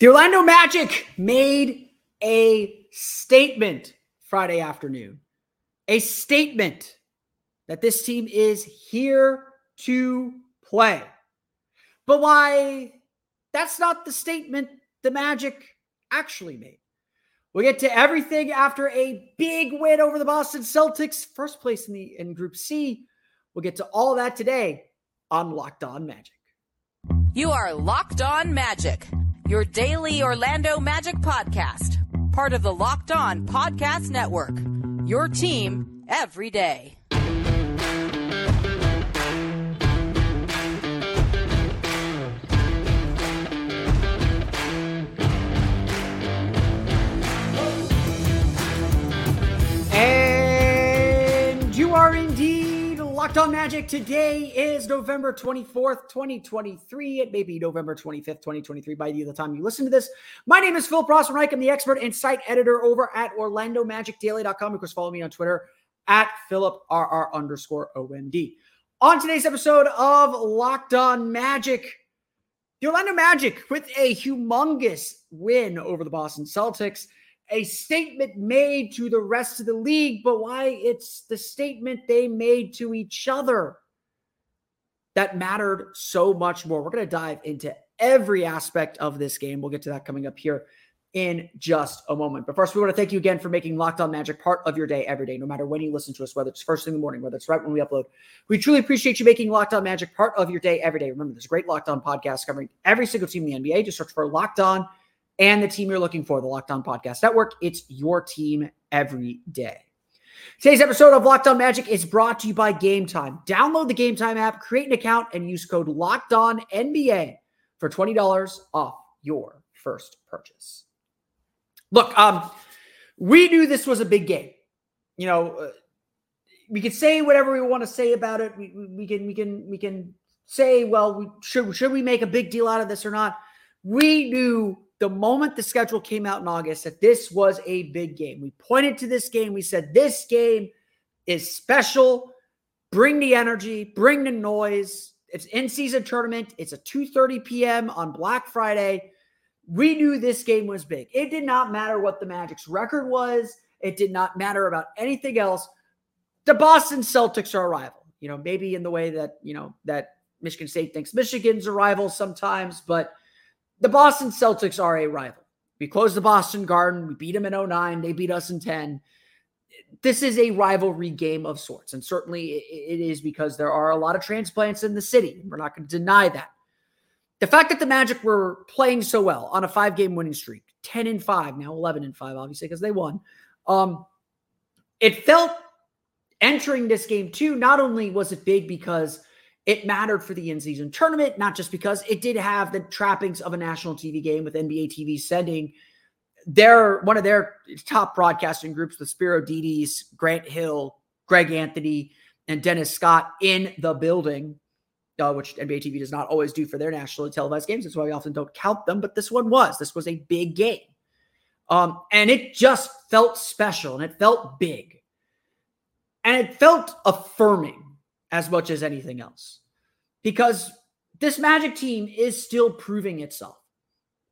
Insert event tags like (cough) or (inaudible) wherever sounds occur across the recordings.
The Orlando Magic made a statement Friday afternoon. A statement that this team is here to play. But why that's not the statement the Magic actually made. We'll get to everything after a big win over the Boston Celtics, first place in the in Group C. We'll get to all that today on Locked On Magic. You are Locked On Magic, your daily Orlando Magic podcast, part of the Locked On Podcast Network. Your team every day. Locked on magic. Today is November 24th, 2023. It may be November 25th, 2023 by the time you listen to this. My name is Phil Prosper I'm the expert and site editor over at OrlandoMagicDaily.com. Of course, follow me on Twitter at PhilipRR underscore OMD. On today's episode of Locked On Magic, the Orlando Magic with a humongous win over the Boston Celtics a statement made to the rest of the league, but why it's the statement they made to each other that mattered so much more. We're going to dive into every aspect of this game. We'll get to that coming up here in just a moment. But first, we want to thank you again for making Locked On Magic part of your day every day, no matter when you listen to us, whether it's first thing in the morning, whether it's right when we upload. We truly appreciate you making Locked On Magic part of your day every day. Remember, there's a great Locked On podcast covering every single team in the NBA. Just search for Locked On and the team you're looking for, the Locked On Podcast Network. It's your team every day. Today's episode of Locked On Magic is brought to you by Game Time. Download the Game Time app, create an account, and use code Locked On NBA for twenty dollars off your first purchase. Look, um, we knew this was a big game. You know, uh, we could say whatever we want to say about it. We, we, we can we can we can say, well, we, should should we make a big deal out of this or not? We knew the moment the schedule came out in August that this was a big game. We pointed to this game. We said, this game is special. Bring the energy, bring the noise. It's in season tournament. It's a 2:30 p.m. on Black Friday. We knew this game was big. It did not matter what the Magic's record was. It did not matter about anything else. The Boston Celtics are a rival. You know, maybe in the way that, you know, that Michigan State thinks Michigan's a rival sometimes, but the Boston Celtics are a rival. We closed the Boston Garden. We beat them in 09. They beat us in 10. This is a rivalry game of sorts. And certainly it is because there are a lot of transplants in the city. We're not going to deny that. The fact that the Magic were playing so well on a five game winning streak, 10 and 5, now 11 and 5, obviously, because they won. Um, it felt entering this game too, not only was it big because it mattered for the in season tournament, not just because it did have the trappings of a national TV game with NBA TV sending their one of their top broadcasting groups, the Spero Dedes, Grant Hill, Greg Anthony, and Dennis Scott in the building, uh, which NBA TV does not always do for their nationally televised games. That's why we often don't count them. But this one was. This was a big game. Um, and it just felt special and it felt big. And it felt affirming as much as anything else because this Magic team is still proving itself.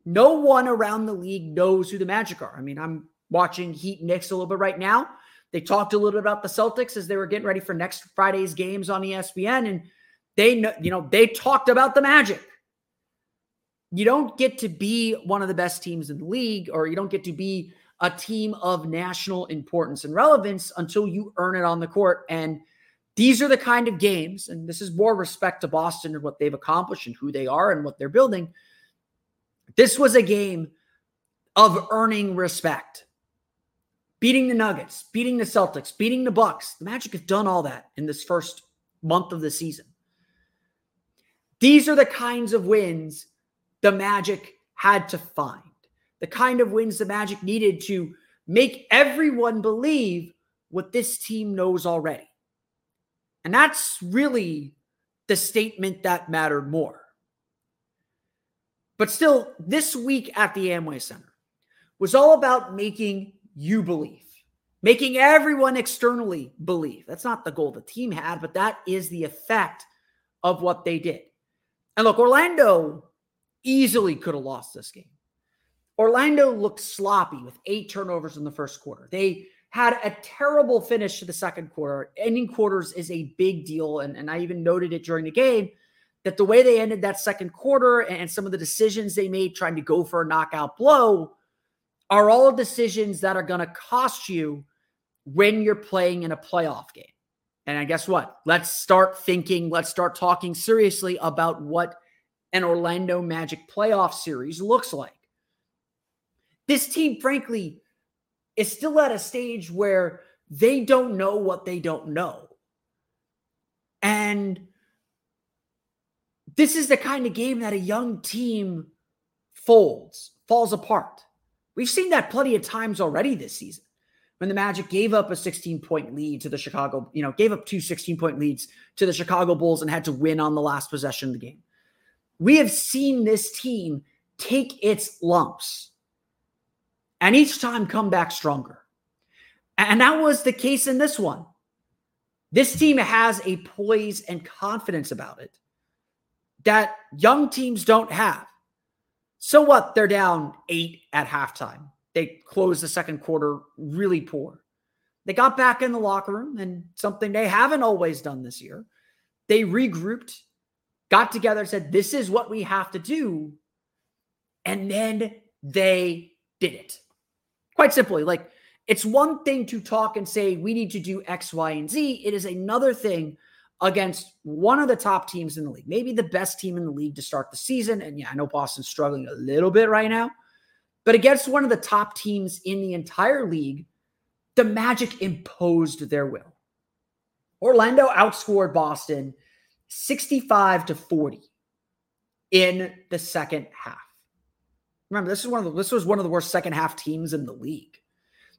No one around the league knows who the Magic are. I mean, I'm watching Heat Knicks a little bit right now. They talked a little bit about the Celtics as they were getting ready for next Friday's games on ESPN, and they know, you know, they talked about the Magic. You don't get to be one of the best teams in the league, or you don't get to be a team of national importance and relevance until you earn it on the court. And these are the kind of games, and this is more respect to Boston and what they've accomplished and who they are and what they're building. This was a game of earning respect. Beating the Nuggets, beating the Celtics, beating the Bucks. The Magic have done all that in this first month of the season. These are the kinds of wins the Magic had to find, the kind of wins the Magic needed to make everyone believe what this team knows already. And that's really the statement that mattered more. But still, this week at the Amway Center was all about making you believe, making everyone externally believe. That's not the goal the team had, but that is the effect of what they did. And look, Orlando easily could have lost this game. Orlando looked sloppy with eight turnovers in the first quarter. They had a terrible finish to the second quarter. Ending quarters is a big deal. And, and I even noted it during the game that the way they ended that second quarter and some of the decisions they made trying to go for a knockout blow are all decisions that are going to cost you when you're playing in a playoff game. And I guess what? Let's start thinking, let's start talking seriously about what an Orlando Magic playoff series looks like. This team, frankly, is still at a stage where they don't know what they don't know. And this is the kind of game that a young team folds, falls apart. We've seen that plenty of times already this season when the Magic gave up a 16 point lead to the Chicago, you know, gave up two 16 point leads to the Chicago Bulls and had to win on the last possession of the game. We have seen this team take its lumps and each time come back stronger. And that was the case in this one. This team has a poise and confidence about it that young teams don't have. So what? They're down eight at halftime. They closed the second quarter really poor. They got back in the locker room and something they haven't always done this year. They regrouped, got together, said, This is what we have to do. And then they did it. Quite simply, like it's one thing to talk and say we need to do X, Y, and Z. It is another thing against one of the top teams in the league, maybe the best team in the league to start the season. And yeah, I know Boston's struggling a little bit right now, but against one of the top teams in the entire league, the Magic imposed their will. Orlando outscored Boston 65 to 40 in the second half. Remember, this is one of the this was one of the worst second half teams in the league.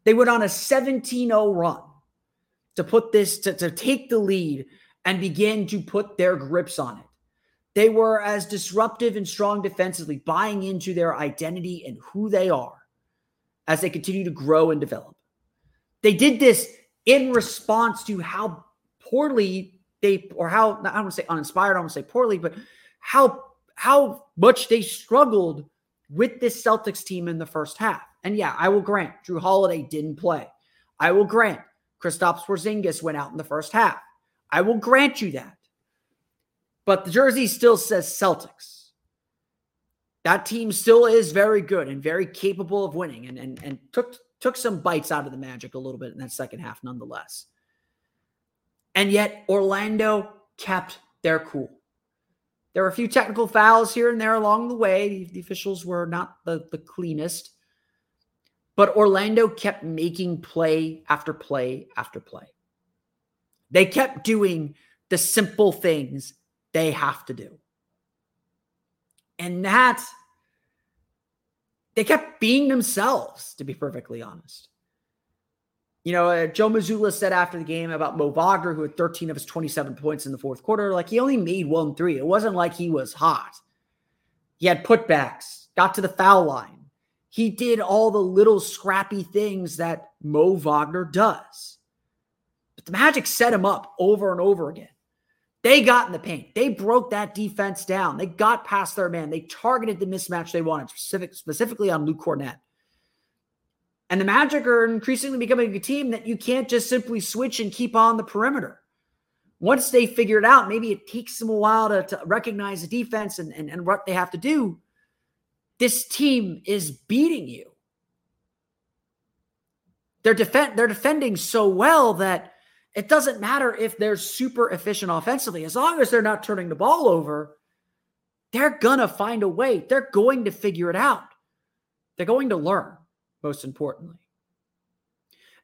They went on a 17-0 run to put this to, to take the lead and begin to put their grips on it. They were as disruptive and strong defensively, buying into their identity and who they are as they continue to grow and develop. They did this in response to how poorly they, or how I don't want to say uninspired, I don't want to say poorly, but how how much they struggled with this Celtics team in the first half. And yeah, I will grant Jrue Holiday didn't play. I will grant Kristaps Porzingis went out in the first half. I will grant you that. But the jersey still says Celtics. That team still is very good and very capable of winning and, and, and took, took some bites out of the magic a little bit in that second half, nonetheless. And yet, Orlando kept their cool. There were a few technical fouls here and there along the way. The, officials were not the, the cleanest. But Orlando kept making play after play after play. They kept doing the simple things they have to do. And that, they kept being themselves, to be perfectly honest. You know, uh, Joe Mazzulla said after the game about Mo Wagner, who had 13 of his 27 points in the fourth quarter, like he only made one three. It wasn't like he was hot. He had putbacks, got to the foul line. He did all the little scrappy things that Mo Wagner does. But the Magic set him up over and over again. They got in the paint. They broke that defense down. They got past their man. They targeted the mismatch they wanted, specific, specifically on Luke Kornet. And the Magic are increasingly becoming a team that you can't just simply switch and keep on the perimeter. Once they figure it out, maybe it takes them a while to, to recognize the defense and, and, and what they have to do. This team is beating you. They're, defend, they're defending so well that it doesn't matter if they're super efficient offensively. As long as they're not turning the ball over, they're going to find a way. They're going to figure it out. They're going to learn most importantly.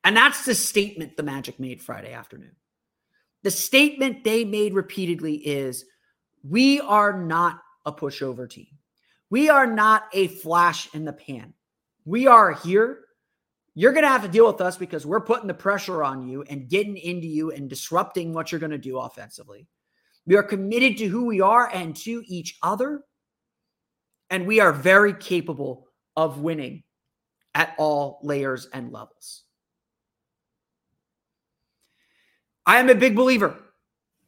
And that's the statement the Magic made Friday afternoon. The statement they made repeatedly is we are not a pushover team. We are not a flash in the pan. We are here. You're going to have to deal with us because we're putting the pressure on you and getting into you and disrupting what you're going to do offensively. We are committed to who we are and to each other. And we are very capable of winning at all layers and levels. I am a big believer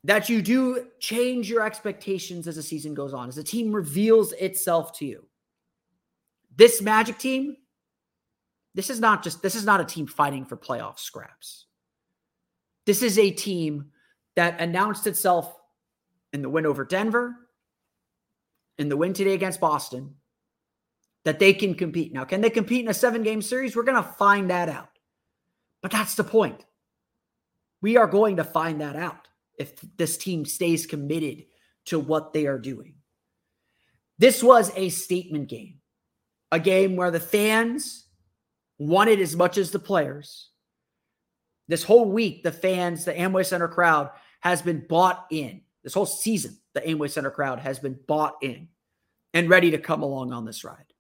that you do change your expectations as the season goes on, as the team reveals itself to you. This Magic team, this is not just this is not a team fighting for playoff scraps. This is a team that announced itself in the win over Denver, in the win today against Boston, that they can compete. Now, can they compete in a seven game series? We're going to find that out. But that's the point. We are going to find that out if this team stays committed to what they are doing. This was a statement game, a game where the fans wanted as much as the players. This whole week, the fans, the Amway Center crowd has been bought in. This whole season, the Amway Center crowd has been bought in and ready to come along on this ride.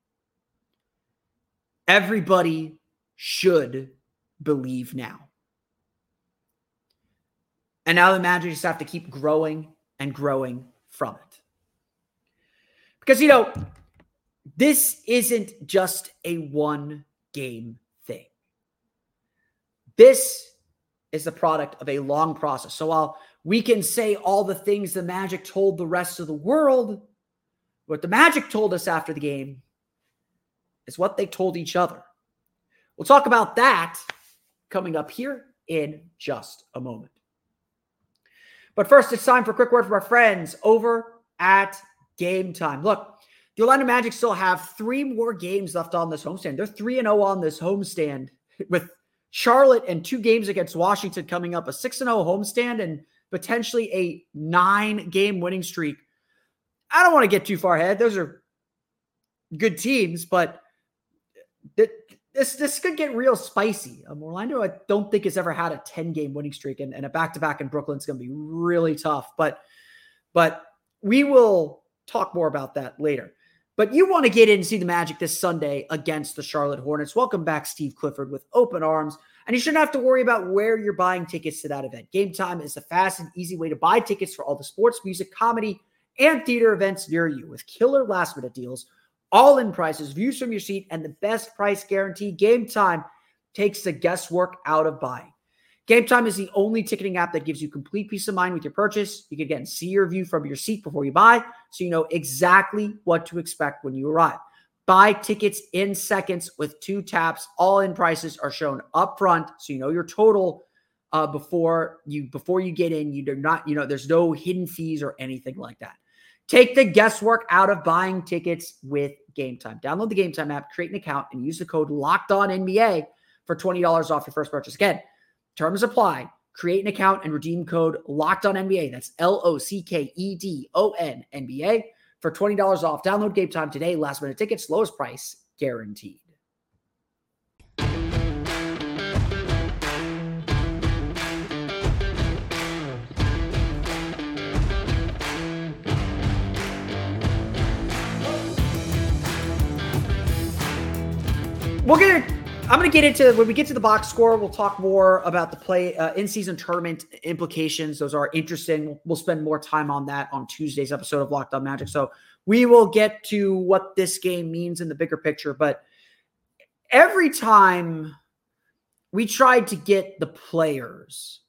Everybody should believe now. And now the Magic just have to keep growing and growing from it. Because, you know, this isn't just a one game thing. This is the product of a long process. So while we can say all the things the Magic told the rest of the world, what the Magic told us after the game is what they told each other. We'll talk about that coming up here in just a moment. But first, it's time for a quick word from our friends over at Game Time. Look, the Orlando Magic still have three more games left on this homestand. They're 3 0 on this homestand with Charlotte and two games against Washington coming up, a 6 0 homestand and potentially a nine game winning streak. I don't want to get too far ahead. Those are good teams, but this this could get real spicy. Um, Orlando, I don't think has ever had a 10 game winning streak, and, and a back to back in Brooklyn is going to be really tough. But but we will talk more about that later. But you want to get in and see the Magic this Sunday against the Charlotte Hornets. Welcome back, Steve Clifford, with open arms. And you shouldn't have to worry about where you're buying tickets to that event. Game Time is the fast and easy way to buy tickets for all the sports, music, comedy, and theater events near you with killer last minute deals all in prices, views from your seat, and the best price guarantee. Game time takes the guesswork out of buying. Game Time is the only ticketing app that gives you complete peace of mind with your purchase. You can again see your view from your seat before you buy, so you know exactly what to expect when you arrive. Buy tickets in seconds with two taps. All in prices are shown up front, so you know your total uh, before you before you get in. You do not, you know, there's no hidden fees or anything like that. Take the guesswork out of buying tickets with Game Time. Download the Game Time app, create an account, and use the code Locked On NBA for twenty dollars off your first purchase. Again, terms apply. Create an account and redeem code Locked On NBA. That's L O C K E D O N NBA for twenty dollars off. Download Game Time today. Last minute tickets, lowest price guaranteed. We're gonna i'm gonna get into when we get to the box score we'll talk more about the play uh, in season tournament implications. Those are interesting. We'll spend more time on that on tuesday's episode of locked on magic. So we will get to what this game means in the bigger picture but every time we tried to get the players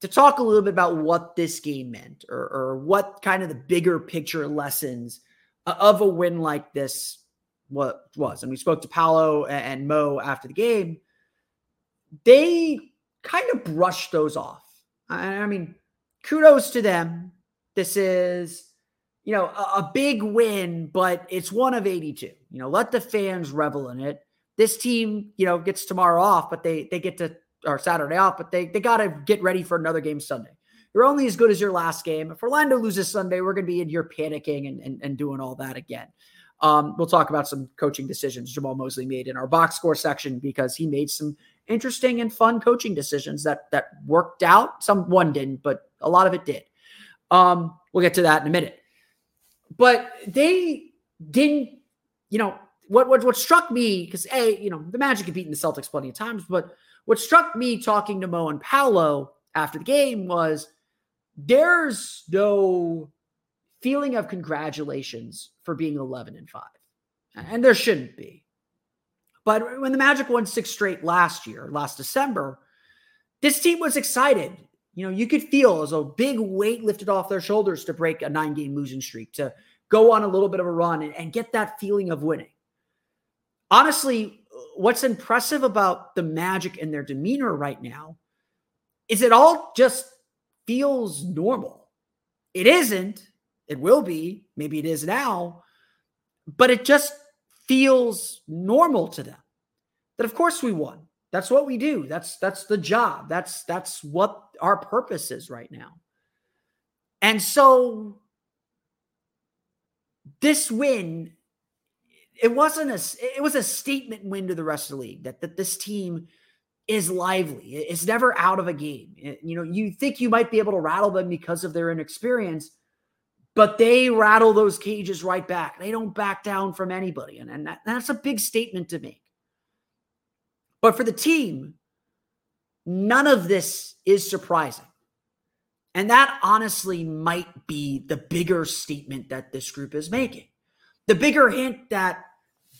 to talk a little bit about what this game meant or, or what kind of the bigger picture lessons of a win like this what was. And we spoke to Paolo and Mo after the game. They kind of brushed those off. I mean, kudos to them. This is, you know, a, a big win, but it's one of 82. You know, let the fans revel in it. This team, you know, gets tomorrow off, but they they get to or Saturday off, but they they got to get ready for another game Sunday. You're only as good as your last game. If Orlando loses Sunday, we're going to be in here panicking and, and, and doing all that again. Um, we'll talk about some coaching decisions Jamahl Mosley made in our box score section because he made some interesting and fun coaching decisions that that worked out. Some one didn't, but a lot of it did. Um, we'll get to that in a minute. But they didn't, you know, what what what struck me because a you know the Magic have beaten the Celtics plenty of times, but what struck me talking to Mo and Paolo after the game was there's no feeling of congratulations for being 11 and 5 hmm. and there shouldn't be but when the magic won six straight last year last december this team was excited you know you could feel as a big weight lifted off their shoulders to break a nine game losing streak to go on a little bit of a run and, and get that feeling of winning honestly, what's impressive about the Magic and their demeanor right now is it all just feels normal. It isn't. It will be. Maybe it is now, but it just feels normal to them. That of course we won. That's what we do. That's that's the job. That's that's what our purpose is right now. And so this win it wasn't a it was a statement win to the rest of the league that that this team is lively. It's never out of a game. You know, you think you might be able to rattle them because of their inexperience, but they rattle those cages right back. They don't back down from anybody. And, and that, that's a big statement to make. But for the team, none of this is surprising. And that honestly might be the bigger statement that this group is making. The bigger hint that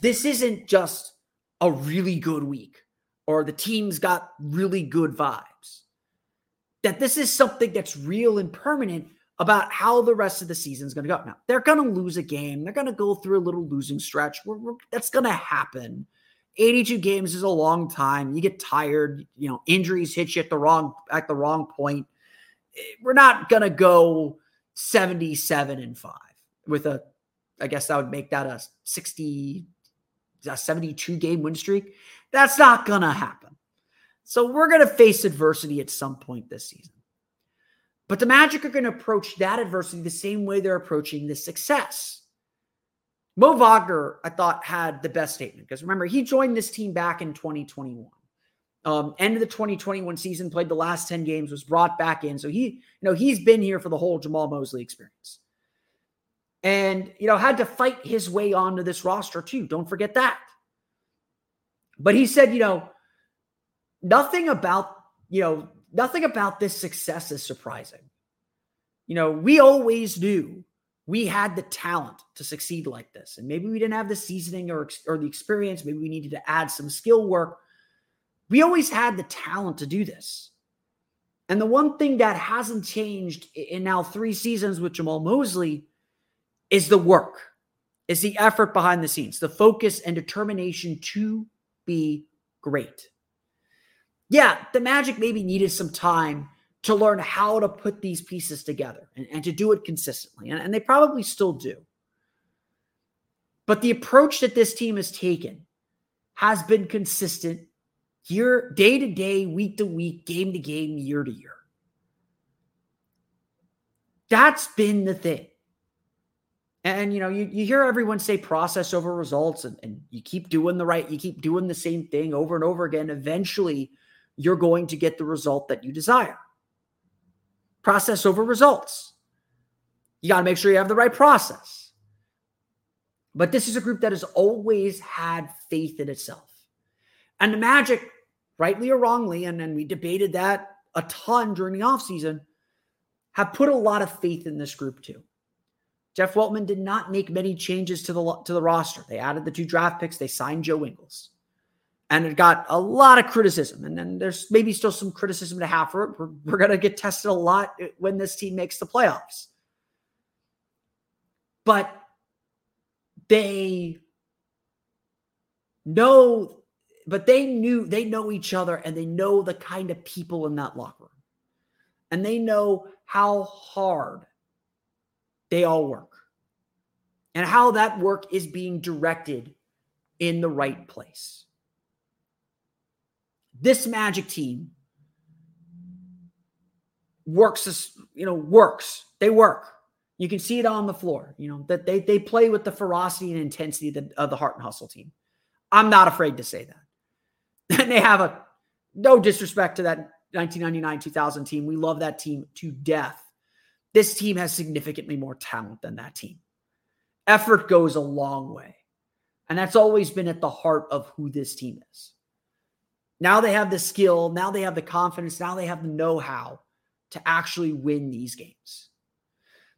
this isn't just a really good week or the team's got really good vibes. That this is something that's real and permanent about how the rest of the season is going to go. Now, they're going to lose a game. They're going to go through a little losing stretch. We're, we're, that's going to happen. 82 games is a long time. You get tired, you know, injuries hit you at the wrong at the wrong point. Eh, we're not going to go 77 and 5 with a I guess that would make that a 60 a 72 game win streak. That's not going to happen. So we're going to face adversity at some point this season. But the Magic are going to approach that adversity the same way they're approaching the success. Mo Wagner, I thought, had the best statement because remember, he joined this team back in 2021. Um, end of the 2021 season, played the last 10 games, was brought back in. So he, you know, he's been here for the whole Jamahl Mosley experience and you know had to fight his way onto this roster too don't forget that but he said you know nothing about you know nothing about this success is surprising. You know we always knew we had the talent to succeed like this and maybe we didn't have the seasoning or, or the experience maybe we needed to add some skill work. We always had the talent to do this. And the one thing that hasn't changed in now three seasons with Jamahl Mosley is the work, is the effort behind the scenes, the focus and determination to be great. Yeah, the Magic maybe needed some time to learn how to put these pieces together and, and to do it consistently. And, and they probably still do. But the approach that this team has taken has been consistent year, day to day, week to week, game to game, year to year. That's been the thing. And you know, you, you hear everyone say process over results, and, and you keep doing the right, you keep doing the same thing over and over again. Eventually, you're going to get the result that you desire. Process over results. You got to make sure you have the right process. But this is a group that has always had faith in itself. And the Magic, rightly or wrongly, and, and we debated that a ton during the offseason, have put a lot of faith in this group too. Jeff Weltman did not make many changes to the to the roster. They added the two draft picks. They signed Joe Ingles, and it got a lot of criticism. And then there's maybe still some criticism to have for it. We're, we're going to get tested a lot when this team makes the playoffs. But they know, but they knew they know each other, and they know the kind of people in that locker room, and they know how hard they all work and how that work is being directed in the right place. This Magic team works, you know, works. They work. You can see it on the floor, you know, that they, they play with the ferocity and intensity of the, heart and hustle team. I'm not afraid to say that. (laughs) And they have a no disrespect to that 1999 2000 team. We love that team to death. This team has significantly more talent than that team. effort goes a long way. And that's always been at the heart of who this team is. Now they have the skill, now they have the confidence, now they have the know how to actually win these games.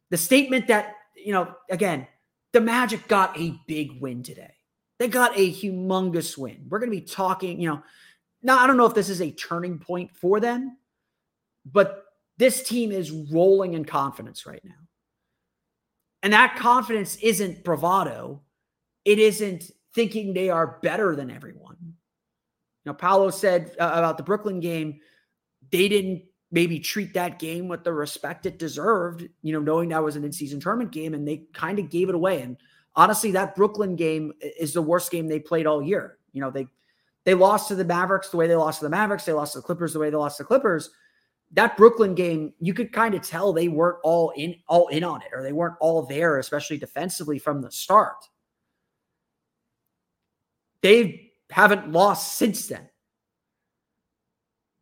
The statement that, you know, again, the Magic got a big win today. They got a humongous win. We're going to be talking, you know, now I don't know if this is a turning point for them, but this team is rolling in confidence right now. And that confidence isn't bravado. It isn't thinking they are better than everyone. You know, Paolo said uh, about the Brooklyn game, they didn't maybe treat that game with the respect it deserved, you know, knowing that was an in-season tournament game and they kind of gave it away. And honestly, that Brooklyn game is the worst game they played all year. You know, they they lost to the Mavericks the way they lost to the Mavericks, they lost to the Clippers the way they lost to the Clippers. That Brooklyn game, you could kind of tell they weren't all in all in on it or they weren't all there, especially defensively from the start. They haven't lost since then.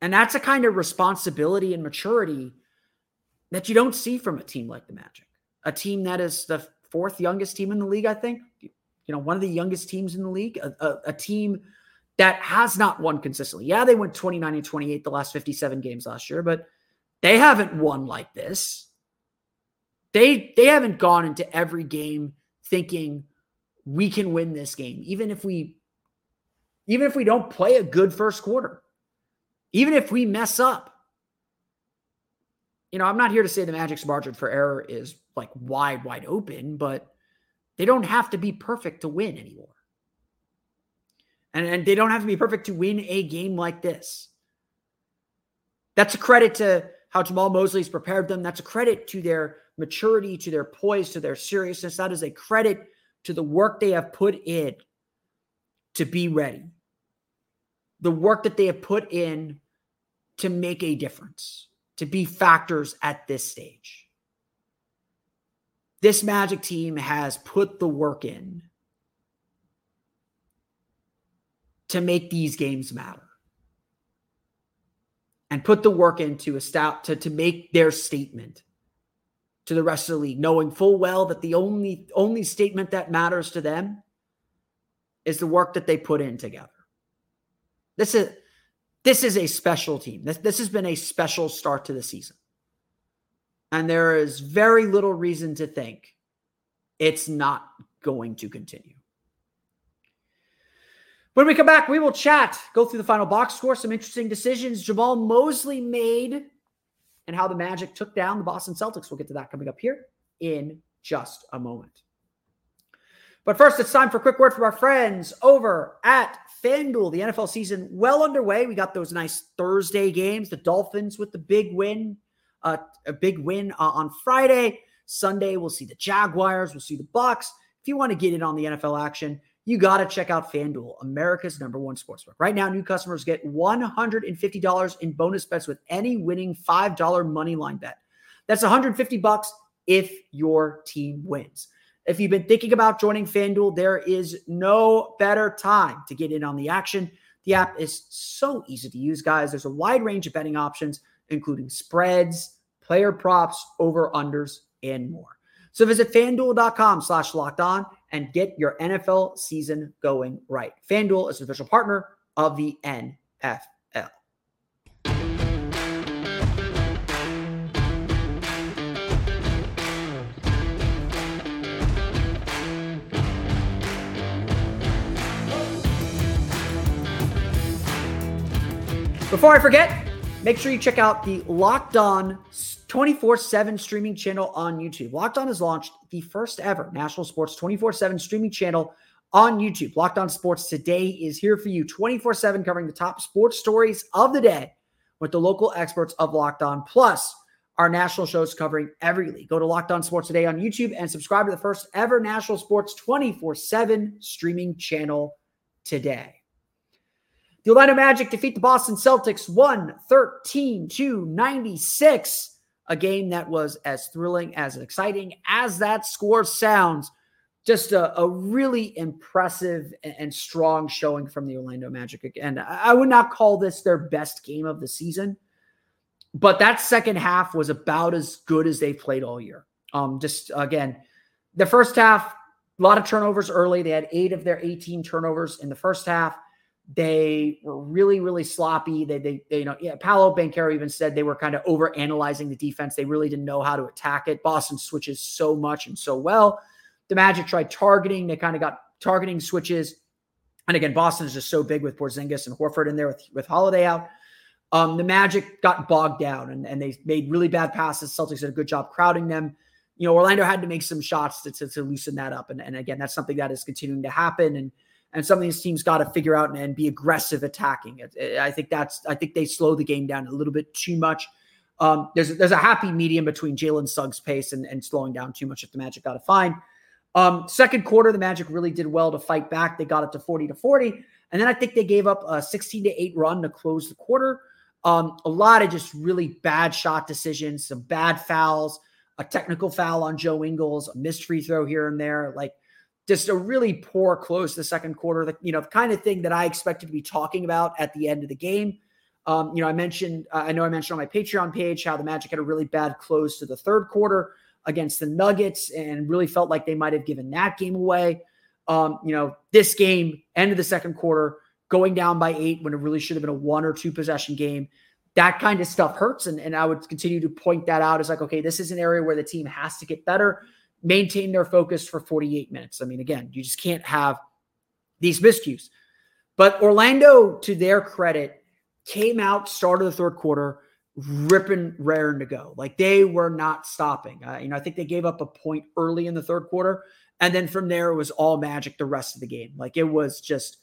And that's a kind of responsibility and maturity that you don't see from a team like the Magic, a team that is the fourth youngest team in the league, I think. You know, one of the youngest teams in the league, a, a, a team that has not won consistently. Yeah, they went 29 and 28 the last 57 games last year, but they haven't won like this. They they haven't gone into every game thinking we can win this game, even if we even if we don't play a good first quarter. Even if we mess up, you know, I'm not here to say the Magic's margin for error is like wide, wide open, but they don't have to be perfect to win anymore. And, and they don't have to be perfect to win a game like this. That's a credit to how Jamahl Mosley's prepared them. That's a credit to their maturity, to their poise, to their seriousness. That is a credit to the work they have put in to be ready the work that they have put in to make a difference, to be factors at this stage. This Magic team has put the work in to make these games matter and put the work into a stout to, to make their statement to the rest of the league, knowing full well that the only only statement that matters to them is the work that they put in together. This is this is a special team. This, this has been a special start to the season. And there is very little reason to think it's not going to continue. When we come back, we will chat, go through the final box score, some interesting decisions Jamahl Mosley made, and how the Magic took down the Boston Celtics. We'll get to that coming up here in just a moment. But first, it's time for a quick word from our friends over at FanDuel. The NFL season well underway. We got those nice Thursday games. The Dolphins with the big win, uh, a big win uh, on Friday. Sunday, we'll see the Jaguars. We'll see the Bucs. If you want to get in on the NFL action, you got to check out FanDuel, America's number one sportsbook. Right now, new customers get $150 in bonus bets with any winning $5 money line bet. That's 150 bucks if your team wins. If you've been thinking about joining FanDuel, there is no better time to get in on the action. The app is so easy to use, guys. There's a wide range of betting options, including spreads, player props, over unders, and more. So visit fanduel.com slash locked on and get your NFL season going right. FanDuel is an official partner of the NFL. Before I forget, make sure you check out the Locked On 24 7 streaming channel on YouTube. Locked On has launched the first ever national sports 24 7 streaming channel on YouTube. Locked On Sports today is here for you 24 7, covering the top sports stories of the day with the local experts of Locked On, plus our national shows covering every league. Go to Locked On Sports today on YouTube and subscribe to the first ever national sports 24 7 streaming channel today. The Orlando Magic defeat the Boston Celtics 113 to 96. A game that was as thrilling, as exciting as that score sounds. Just a, a really impressive and strong showing from the Orlando Magic. Again, I would not call this their best game of the season, but that second half was about as good as they've played all year. Um, just again, the first half, a lot of turnovers early. They had eight of their 18 turnovers in the first half. They were really, really sloppy. They, they, they you know, yeah, Paolo Banchero even said they were kind of over analyzing the defense. They really didn't know how to attack it. Boston switches so much and so well. The Magic tried targeting. They kind of got targeting switches. And again, Boston is just so big with Porzingis and Horford in there with, with Holiday out. Um, the Magic got bogged down and, and they made really bad passes. Celtics did a good job crowding them. You know, Orlando had to make some shots to, to, to loosen that up. And, and again, that's something that is continuing to happen. And and some of these teams got to figure out and, and, be aggressive attacking. I think that's I think they slow the game down a little bit too much. Um, there's there's a happy medium between Jalen Suggs' pace and, and slowing down too much if the Magic got to find. Um, second quarter, the Magic really did well to fight back. They got it to 40 to 40. And then I think they gave up a 16 to 8 run to close the quarter. Um, a lot of just really bad shot decisions, some bad fouls, a technical foul on Joe Ingles, a missed free throw here and there. Like just a really poor close to the second quarter. The you know the kind of thing that I expected to be talking about at the end of the game. Um, you know, I mentioned uh, I know I mentioned on my Patreon page how the Magic had a really bad close to the third quarter against the Nuggets and really felt like they might have given that game away. Um, you know, this game, end of the second quarter, going down by eight when it really should have been a one or two possession game. That kind of stuff hurts. And, and I would continue to point that out as like, okay, this is an area where the team has to get better maintain their focus for 48 minutes. I mean, again, you just can't have these miscues. But Orlando, to their credit, came out, started the third quarter, ripping raring to go. Like they were not stopping. Uh, you know, I think they gave up a point early in the third quarter. And then from there, it was all magic the rest of the game. Like it was just,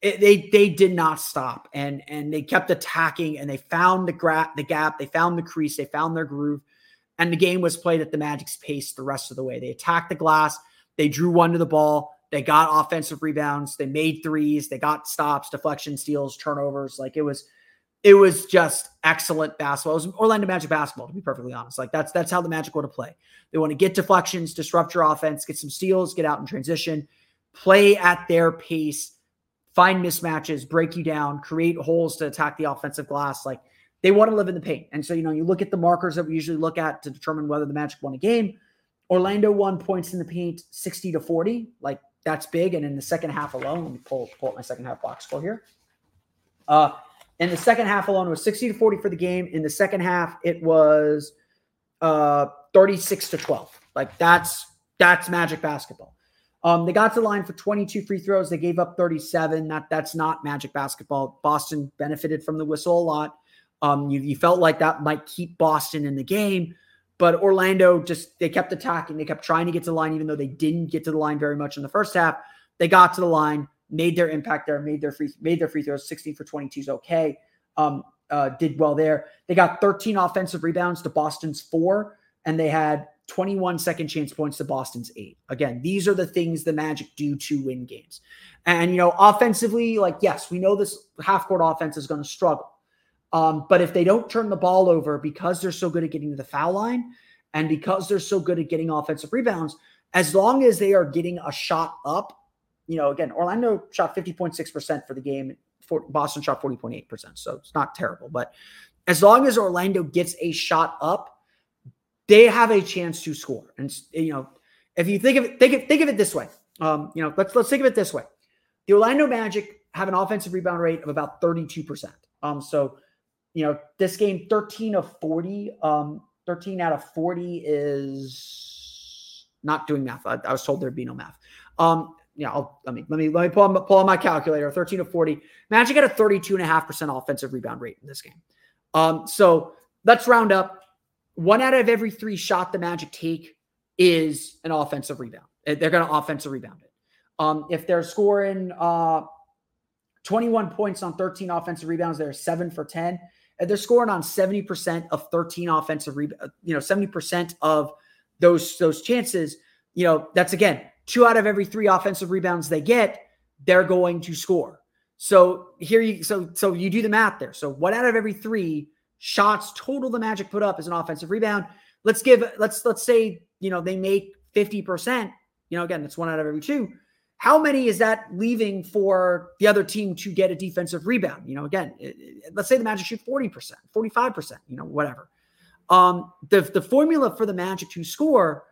it, they they did not stop and and they kept attacking and they found the gra- the gap, they found the crease, they found their groove, and the game was played at the Magic's pace the rest of the way. They attacked the glass, they drew one to the ball, they got offensive rebounds, they made threes, they got stops, deflection, steals, turnovers. Like it was, it was just excellent basketball. It was Orlando Magic basketball, to be perfectly honest. Like that's that's how the Magic want to play. They want to get deflections, disrupt your offense, get some steals, get out in transition, play at their pace, find mismatches, break you down, create holes to attack the offensive glass. Like they want to live in the paint. And so, you know, you look at the markers that we usually look at to determine whether the Magic won a game. Orlando won points in the paint 60 to 40. Like that's big. And in the second half alone, let me pull, pull up my second half box score here. Uh, in the second half alone, was 60 to 40 for the game. In the second half, it was uh 36 to 12. Like that's that's magic basketball. Um, they got to the line for 22 free throws. They gave up 37. That that's not magic basketball. Boston benefited from the whistle a lot. Um, you, you felt like that might keep Boston in the game, but Orlando just they kept attacking. They kept trying to get to the line, even though they didn't get to the line very much in the first half. They got to the line, made their impact there, made their free made their free throws. 16 for 22 is okay. Um, uh, did well there. They got 13 offensive rebounds to Boston's four, and they had 21 second chance points to Boston's eight. Again, these are the things the Magic do to win games. And, you know, offensively, like, yes, we know this half court offense is going to struggle. Um, but if they don't turn the ball over because they're so good at getting to the foul line and because they're so good at getting offensive rebounds, as long as they are getting a shot up, you know, again, Orlando shot 50.6% for the game. For, Boston shot 40.8%. So it's not terrible. But as long as Orlando gets a shot up, they have a chance to score. And, you know, if you think of it, think of, think of it this way. Um, you know, let's let's think of it this way. The Orlando Magic have an offensive rebound rate of about 32%. Um, so you know, this game 13 of 40, um, 13 out of 40 is not doing math. I, I was told there'd be no math. Um, yeah, I'll, let me let me let me pull on, pull on my calculator. 13 of 40. Magic had a 32.5% offensive rebound rate in this game. Um, so let's round up. One out of every three shot the Magic take is an offensive rebound. They're going to offensive rebound it. Um, if they're scoring uh, 21 points on 13 offensive rebounds, they're seven for 10 they're scoring on 70% of 13 offensive rebounds, uh, you know, 70% of those those chances, you know, that's again, two out of every three offensive rebounds they get, they're going to score. So here you so so you do the math there. So one out of every three shots total the Magic put up is an offensive rebound. Let's give let's let's say, you know, they make 50%, you know, again, that's one out of every two. How many is that leaving for the other team to get a defensive rebound? You know, again, it, it, let's say the Magic shoot 40%, 45%, you know, whatever. Um, the, the formula for the Magic to score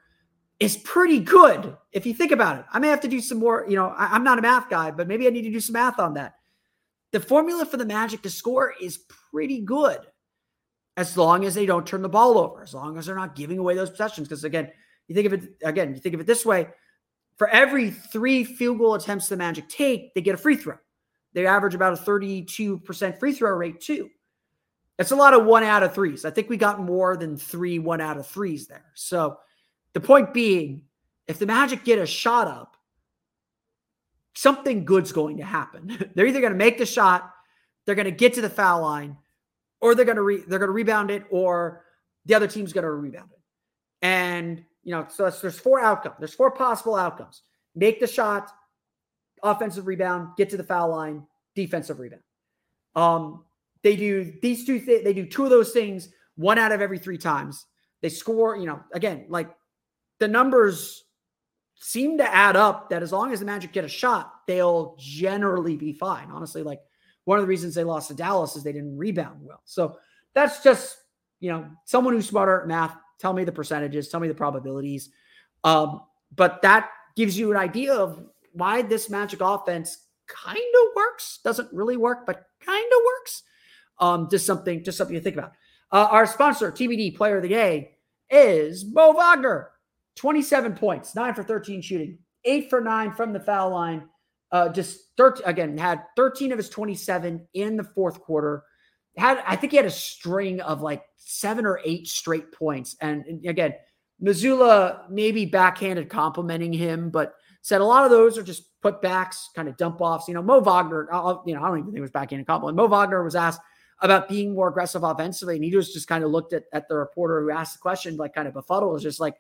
is pretty good if you think about it. I may have to do some more, you know, I, am not a math guy, but maybe I need to do some math on that. The formula for the Magic to score is pretty good as long as they don't turn the ball over, as long as they're not giving away those possessions. Because again, you think of it again, you think of it this way: for every three field goal attempts the Magic take, they get a free throw. They average about a 32% free throw rate too. It's a lot of one out of threes. I think we got more than three one out of threes there. So the point being, if the Magic get a shot up, something good's going to happen. (laughs) they're either going to make the shot, they're going to get to the foul line, or they're going to re- they're going to rebound it, or the other team's going to rebound it. And you know, so there's four outcomes. There's four possible outcomes: make the shot, offensive rebound, get to the foul line, defensive rebound. Um, they do these two. Th- they do two of those things one out of every three times. They score. You know, again, like the numbers seem to add up. That as long as the Magic get a shot, they'll generally be fine. Honestly, like one of the reasons they lost to Dallas is they didn't rebound well. So that's just you know someone who's smarter at math. Tell me the percentages. Tell me the probabilities. Um, but that gives you an idea of why this Magic offense kind of works. Doesn't really work, but kind of works. Um, just something, just something to think about. Uh, our sponsor, TBD Player of the Day, is Mo Wagner. 27 points, nine for 13 shooting, eight for nine from the foul line. Uh, just 13, again, had 13 of his 27 in the fourth quarter. Had, I think he had a string of like seven or eight straight points. And, again, Mazzulla maybe backhanded complimenting him, but said a lot of those are just putbacks, kind of dump offs. You know, Mo Wagner, I'll, you know, I don't even think it was backhanded compliment. Mo Wagner was asked about being more aggressive offensively, and he just just kind of looked at, at the reporter who asked the question, like kind of befuddled, was just like,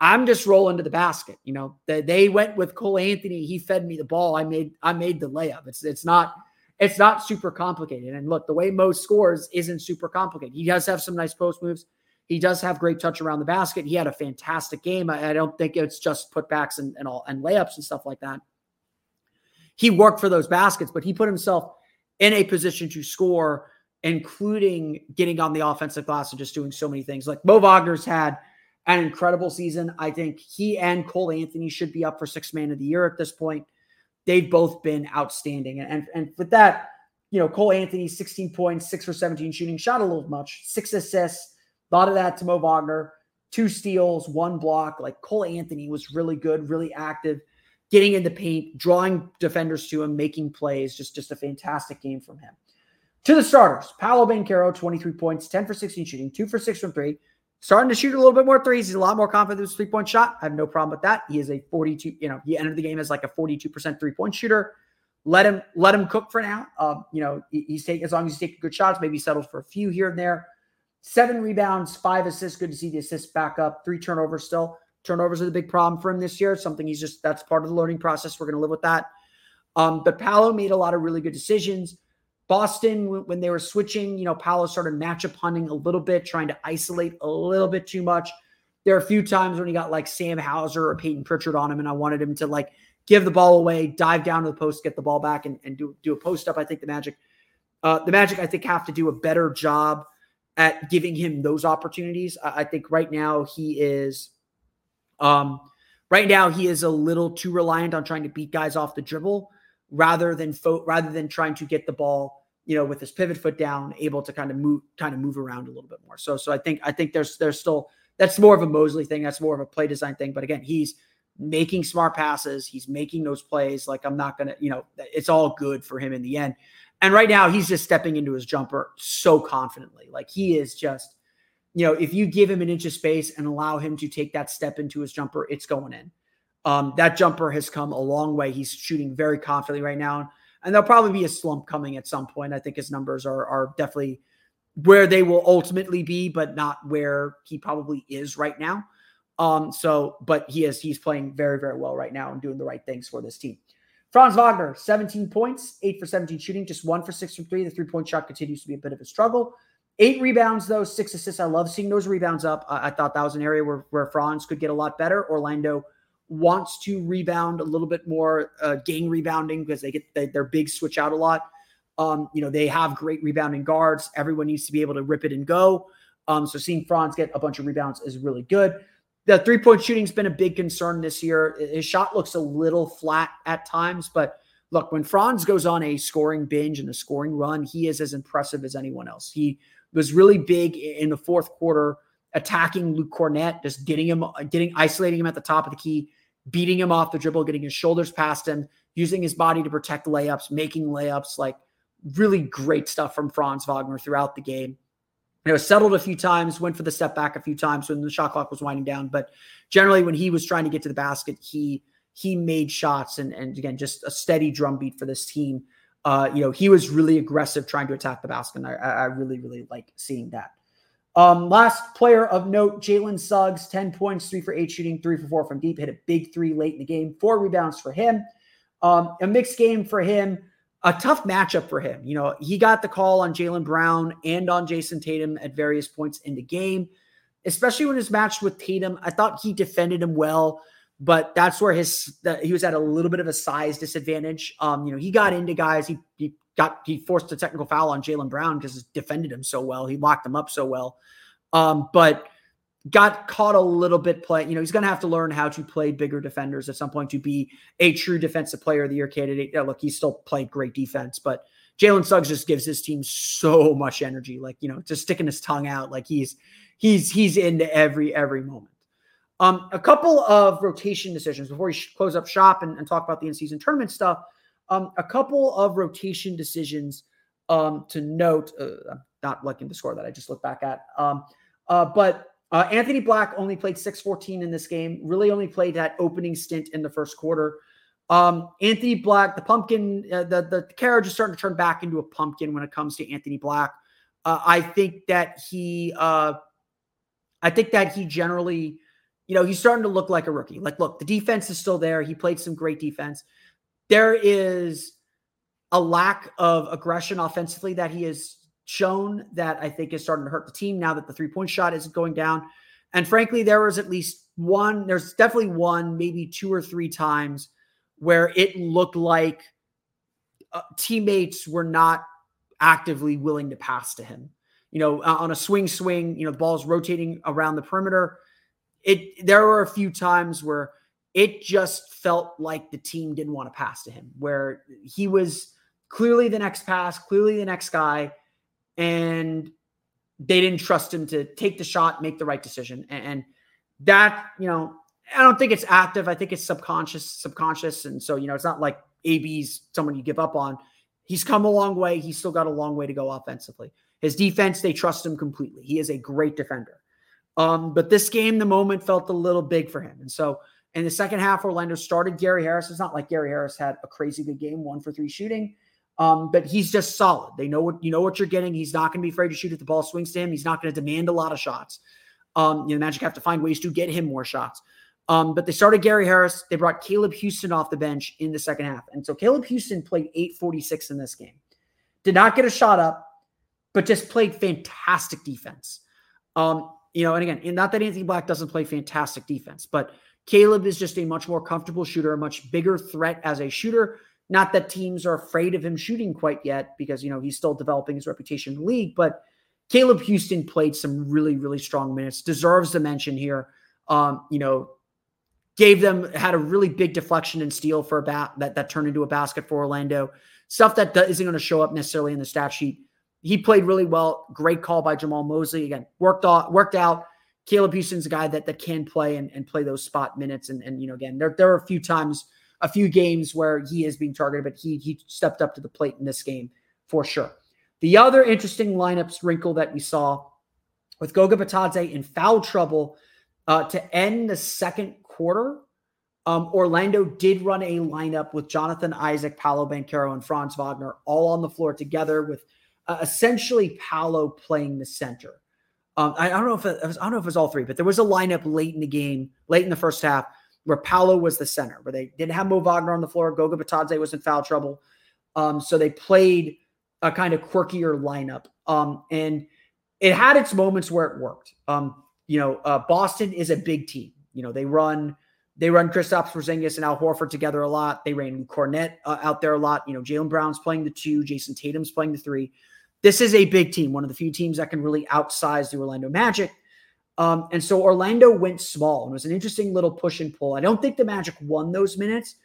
I'm just rolling to the basket. You know, they, they went with Cole Anthony. He fed me the ball. I made I made the layup. It's it's not it's not super complicated. And look, the way Mo scores isn't super complicated. He does have some nice post moves. He does have great touch around the basket. He had a fantastic game. I, I don't think it's just putbacks and, and all and layups and stuff like that. He worked for those baskets, but he put himself in a position to score, including getting on the offensive glass and just doing so many things. Like Mo Wagner's had an incredible season. I think he and Cole Anthony should be up for six man of the year at this point. They've both been outstanding. And, and with that, you know, Cole Anthony, 16 points, six for 17 shooting, shot a little much, six assists, a lot of that to Mo Wagner, two steals, one block. Like Cole Anthony was really good, really active, getting in the paint, drawing defenders to him, making plays. Just, just a fantastic game from him. To the starters, Paolo Banchero, 23 points, 10 for 16 shooting, two for six from three, starting to shoot a little bit more threes. He's a lot more confident with his three point shot. I have no problem with that. He is a 42, you know, he entered the game as like a 42% three point shooter. Let him let him cook for now. Um, you know, he's taking as long as he's taking good shots, maybe settles for a few here and there. Seven rebounds, five assists. Good to see the assists back up. Three turnovers still. Turnovers are the big problem for him this year. Something he's just that's part of the learning process. We're going to live with that. Um, but Paolo made a lot of really good decisions. Boston, when they were switching, you know, Paolo started matchup hunting a little bit, trying to isolate a little bit too much. There are a few times when he got like Sam Hauser or Payton Pritchard on him, and I wanted him to like give the ball away, dive down to the post, get the ball back, and, and do, do a post up. I think the Magic, uh, the Magic, I think have to do a better job at giving him those opportunities. I, I think right now he is, um, right now he is a little too reliant on trying to beat guys off the dribble rather than fo- rather than trying to get the ball, you know, with his pivot foot down, able to kind of move kind of move around a little bit more. So so I think I think there's there's still that's more of a Mosley thing. That's more of a play design thing. But again, he's making smart passes. He's making those plays. Like I'm not gonna, you know, it's all good for him in the end. And right now, he's just stepping into his jumper so confidently. Like he is just, you know, if you give him an inch of space and allow him to take that step into his jumper, it's going in. Um, that jumper has come a long way. He's shooting very confidently right now. And there'll probably be a slump coming at some point. I think his numbers are, are definitely where they will ultimately be, but not where he probably is right now. Um, so, but he is he's playing very, very well right now and doing the right things for this team. Franz Wagner, 17 points, eight for 17 shooting, just one for six from three. The three-point shot continues to be a bit of a struggle. Eight rebounds, though, six assists. I love seeing those rebounds up. I, I thought that was an area where, where Franz could get a lot better. Orlando wants to rebound a little bit more, uh, gang rebounding because they get their big switch out a lot. Um, you know, they have great rebounding guards. Everyone needs to be able to rip it and go. Um, so seeing Franz get a bunch of rebounds is really good. the three point shooting's been a big concern this year. His shot looks a little flat at times, but look, when Franz goes on a scoring binge and a scoring run, he is as impressive as anyone else. He was really big in the fourth quarter, attacking Luke Kornet, just getting him, getting isolating him at the top of the key, beating him off the dribble, getting his shoulders past him, using his body to protect layups, making layups. Like really great stuff from Franz Wagner throughout the game you know, settled a few times, went for the step back a few times when the shot clock was winding down. But generally, when he was trying to get to the basket, he he made shots and and again just a steady drumbeat for this team. Uh, you know, he was really aggressive trying to attack the basket. And I, I really, really like seeing that. Um, last player of note, Jalen Suggs, 10 points, three for eight shooting, three for four from deep, hit a big three late in the game, four rebounds for him. Um, a mixed game for him a tough matchup for him. You know, he got the call on Jaylen Brown and on Jayson Tatum at various points in the game, especially when his matched with Tatum. I thought he defended him well, but that's where his he was at a little bit of a size disadvantage. Um, you know, he got into guys. He he got he forced a technical foul on Jaylen Brown because he defended him so well. He locked him up so well. Um, but got caught a little bit play. You know, he's going to have to learn how to play bigger defenders at some point to be a true defensive player of the year candidate. Yeah, look, he still played great defense, but Jalen Suggs just gives his team so much energy. Like, you know, just sticking his tongue out. Like he's, he's, he's into every, every moment. Um, a couple of rotation decisions before we close up shop and, and talk about the in-season tournament stuff. Um, a couple of rotation decisions um, to note. Uh, I'm not looking the score that I just looked back at. Um, uh, but uh, Anthony Black only played 614 in this game, really only played that opening stint in the first quarter. Um, Anthony Black, the pumpkin, uh, the, the carriage is starting to turn back into a pumpkin when it comes to Anthony Black. Uh, I think that he, uh, I think that he generally, you know, he's starting to look like a rookie. Like, look, the defense is still there. He played some great defense. There is a lack of aggression offensively that he has shown that I think is starting to hurt the team now that the three point shot isn't going down. And frankly, there was at least one, there's definitely one, maybe two or three times where it looked like uh, teammates were not actively willing to pass to him. You know, uh, on a swing, swing, you know, the ball's rotating around the perimeter. It there were a few times where it just felt like the team didn't want to pass to him, where he was clearly the next pass, clearly the next guy, and they didn't trust him to take the shot, make the right decision. And that, you know, I don't think it's active. I think it's subconscious, subconscious. And so, you know, it's not like AB's someone you give up on. He's come a long way. He's still got a long way to go offensively. His defense, they trust him completely. He is a great defender. Um, but this game, the moment felt a little big for him. And so in the second half, Orlando started Gary Harris. It's not like Gary Harris had a crazy good game, one for three shooting. Um, but he's just solid. They know what you know what you're getting. He's not going to be afraid to shoot if the ball swings to him. He's not going to demand a lot of shots. Um, you know, Magic have to find ways to get him more shots. Um, but they started Gary Harris. They brought Caleb Houstan off the bench in the second half. And so Caleb Houstan played 846 in this game. Did not get a shot up, but just played fantastic defense. Um, you know, and again, not that Anthony Black doesn't play fantastic defense, but Caleb is just a much more comfortable shooter, a much bigger threat as a shooter. Not that teams are afraid of him shooting quite yet because, you know, he's still developing his reputation in the league. But Caleb Houstan played some really, really strong minutes, deserves the mention here. Um, you know, gave them, had a really big deflection and steal for a bat that, that turned into a basket for Orlando. Stuff that isn't going to show up necessarily in the stat sheet. He played really well. Great call by Jamahl Mosley. Again, worked out, worked out. Caleb Houstan's a guy that that can play and, and play those spot minutes. And, and you know, again, there, there are a few times a few games where he is being targeted, but he he stepped up to the plate in this game for sure. The other interesting lineups wrinkle that we saw with Goga Bitadze in foul trouble uh, to end the second quarter. Um, Orlando did run a lineup with Jonathan Isaac, Paolo Banchero, and Franz Wagner all on the floor together, with uh, essentially Paolo playing the center. Um, I, I, don't know if it, was, I don't know if it was all three, but there was a lineup late in the game, late in the first half, where Paolo was the center, where they didn't have Mo Wagner on the floor. Goga Bitadze was in foul trouble. Um, so they played a kind of quirkier lineup. Um, and it had its moments where it worked. Um, you know, uh, Boston is a big team. You know, they run they run Kristaps Porzingis and Al Horford together a lot. They ran Kornet uh, out there a lot. You know, Jaylen Brown's playing the two, Jayson Tatum's playing the three. This is a big team, one of the few teams that can really outsize the Orlando Magic. Um, and so Orlando went small and it was an interesting little push and pull. I don't think the Magic won those minutes,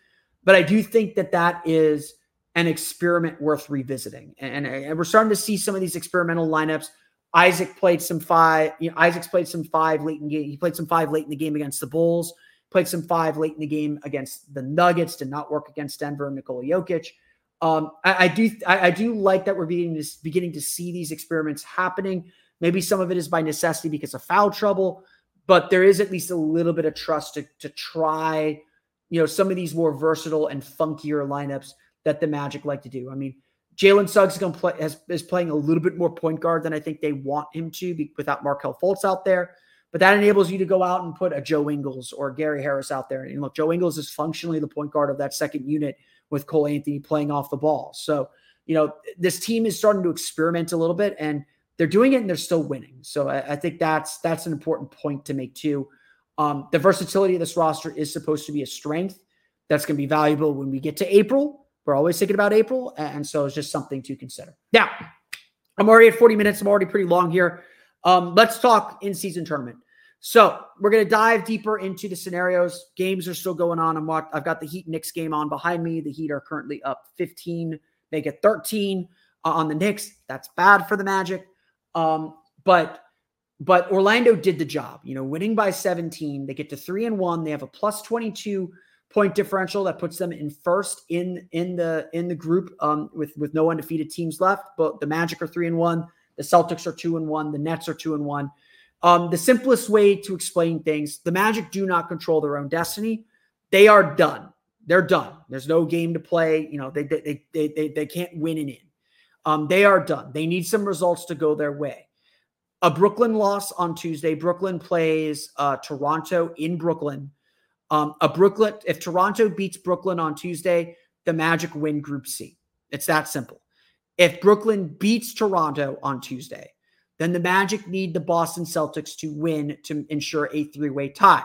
but I do think that that is an experiment worth revisiting. And, and we're starting to see some of these experimental lineups. Isaac played some five. You know, Isaac's played some five late in game. He played some five late in the game against the Bulls. Played some five late in the game against the Nuggets. Did not work against Denver and Nikola Jokic. Um, I, I, do. I, I, do like that we're beginning to beginning to see these experiments happening. Maybe some of it is by necessity because of foul trouble, but there is at least a little bit of trust to to try. You know, some of these more versatile and funkier lineups that the Magic like to do. I mean, Jalen Suggs is play has, is playing a little bit more point guard than I think they want him to be, without Markelle Fultz out there. But that enables you to go out and put a Joe Ingles or Gary Harris out there. And look, Joe Ingles is functionally the point guard of that second unit with Cole Anthony playing off the ball. So, you know, this team is starting to experiment a little bit and they're doing it and they're still winning. So I, I think that's that's an important point to make too. Um, the versatility of this roster is supposed to be a strength. That's going to be valuable when we get to April we're always thinking about April. And so it's just something to consider. Now, I'm already at 40 minutes. I'm already pretty long here. Um, let's talk in season tournament. So we're going to dive deeper into the scenarios. Games are still going on. I'm watch- I've got the Heat Knicks game on behind me. The Heat are currently up 15, make it 13 uh, on the Knicks. That's bad for the Magic. Um, but but Orlando did the job. You know, winning by 17, they get to three and one. They have a plus 22 point differential that puts them in first in in the in the group um, with with no undefeated teams left. But the Magic are three and one, the Celtics are two and one, the Nets are two and one. Um, the simplest way to explain things: the Magic do not control their own destiny. They are done. They're done. There's no game to play. You know they they they they, they can't win and in. Um, they are done. They need some results to go their way. A Brooklyn loss on Tuesday. Brooklyn plays uh, Toronto in Brooklyn. Um, a Brooklyn, if Toronto beats Brooklyn on Tuesday, the Magic win Group C. It's that simple. If Brooklyn beats Toronto on Tuesday, then the Magic need the Boston Celtics to win to ensure a three way tie.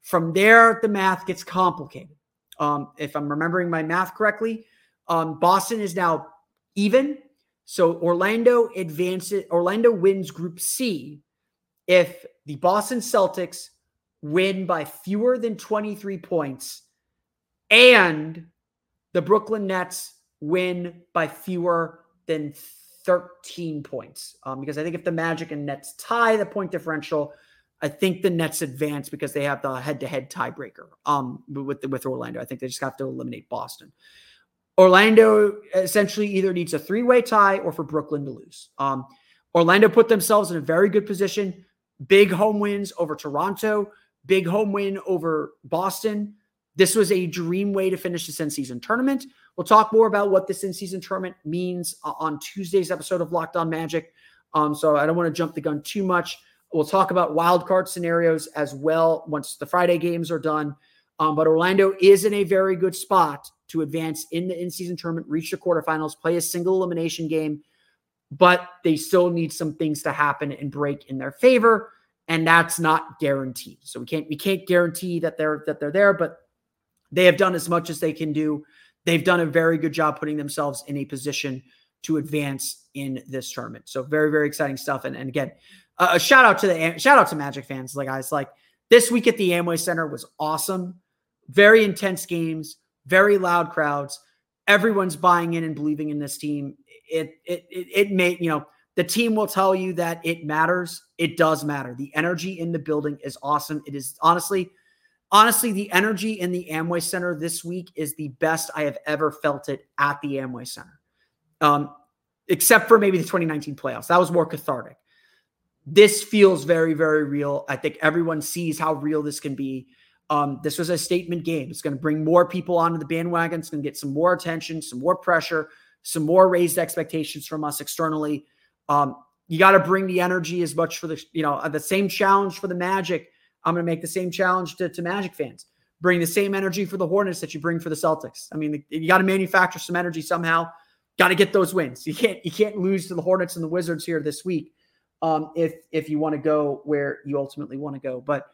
From there, the math gets complicated. Um, if I'm remembering my math correctly, um, Boston is now even. So Orlando advances, Orlando wins Group C if the Boston Celtics win by fewer than 23 points and the Brooklyn Nets win by fewer than 13 points. Um, because I think if the Magic and Nets tie the point differential, I think the Nets advance because they have the head-to-head tiebreaker um, with with Orlando. I think they just have to eliminate Boston. Orlando essentially either needs a three-way tie or for Brooklyn to lose. Um, Orlando put themselves in a very good position. Big home wins over Toronto, big home win over Boston. This was a dream way to finish this in season tournament. We'll talk more about what this in season tournament means uh, on Tuesday's episode of Locked On Magic. Um, so I don't want to jump the gun too much. We'll talk about wild card scenarios as well once the Friday games are done. Um, but Orlando is in a very good spot to advance in the in season tournament, reach the quarterfinals, play a single elimination game, but they still need some things to happen and break in their favor and that's not guaranteed. So we can't we can't guarantee that they're that they're there, but they have done as much as they can do. They've done a very good job putting themselves in a position to advance in this tournament. So very very exciting stuff. And, and again, uh, a shout out to the shout out to Magic fans. Like guys, like this week at the Amway Center was awesome. Very intense games, very loud crowds. Everyone's buying in and believing in this team. It it it, it made you know the team will tell you that it matters. It does matter. The energy in the building is awesome. It is honestly, honestly, the energy in the Amway Center this week is the best I have ever felt it at the Amway Center. Um, except for maybe the 2019 playoffs. That was more cathartic. This feels very, very real. I think everyone sees how real this can be. Um, this was a statement game. It's going to bring more people onto the bandwagon. It's going to get some more attention, some more pressure, some more raised expectations from us externally. Um, you got to bring the energy as much for the, you know, the same challenge for the Magic. I'm going to make the same challenge to, to Magic fans. Bring the same energy for the Hornets that you bring for the Celtics. I mean, you got to manufacture some energy somehow. Got to get those wins. You can't you can't lose to the Hornets and the Wizards here this week um, if if you want to go where you ultimately want to go. But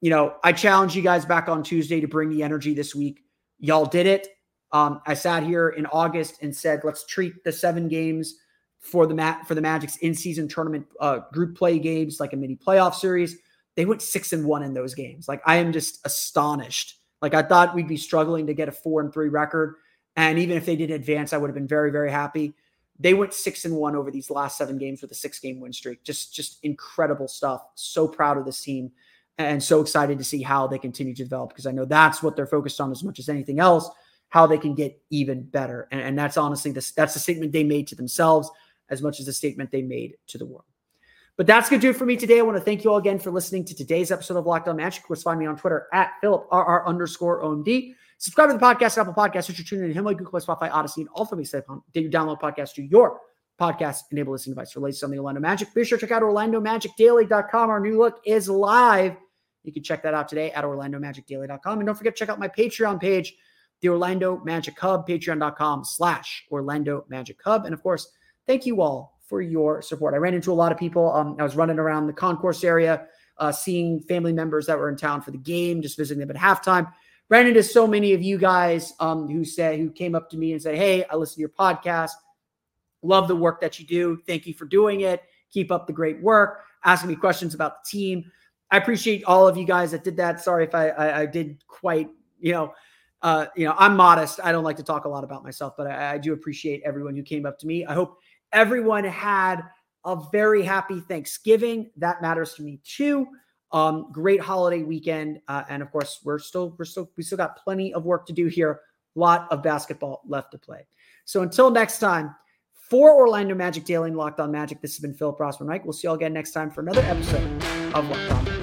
you know, I challenge you guys back on Tuesday to bring the energy this week. Y'all did it. Um, I sat here in August and said, let's treat the seven games for the mat for the Magic's in-season tournament uh, group play games, like a mini playoff series. They went six and one in those games. Like I am just astonished. Like I thought we'd be struggling to get a four and three record, and even if they didn't advance, I would have been very very happy. They went six and one over these last seven games with a six game win streak. Just just incredible stuff. So proud of this team, and so excited to see how they continue to develop because I know that's what they're focused on as much as anything else. How they can get even better, and, and that's honestly this that's the statement they made to themselves as much as the statement they made to the world. But that's going to do it for me today. I want to thank you all again for listening to today's episode of Locked On Magic. Of course, find me on Twitter at PhilipRR underscore OMD. Subscribe to the podcast, Apple Podcasts, which you're tuning in Himalaya, Google, Play, Spotify, Audacy, and all from me. Did you download podcast to your podcast enable listening device for latest on the Orlando Magic? Be sure to check out OrlandoMagicDaily.com. Our new look is live. You can check that out today at OrlandoMagicDaily.com. And don't forget to check out my Patreon page, the Orlando Magic Hub, patreon.com slash Orlando Magic Hub. And of course, thank you all for your support. I ran into a lot of people. Um, I was running around the concourse area, uh, seeing family members that were in town for the game, just visiting them at halftime. Ran into so many of you guys um, who said who came up to me and said, "Hey, I listen to your podcast. Love the work that you do. Thank you for doing it. Keep up the great work." Asking me questions about the team. I appreciate all of you guys that did that. Sorry if I, I, I did quite, you know, uh, you know, I'm modest. I don't like to talk a lot about myself, but I, I do appreciate everyone who came up to me. I hope everyone had a very happy Thanksgiving. That matters to me too. Um, great holiday weekend, uh, and of course, we're still we're still we still got plenty of work to do here. Lot of basketball left to play. So until next time, for Orlando Magic Daily and Locked On Magic, this has been Philip Rossman Reich. We'll see you all again next time for another episode of Locked On.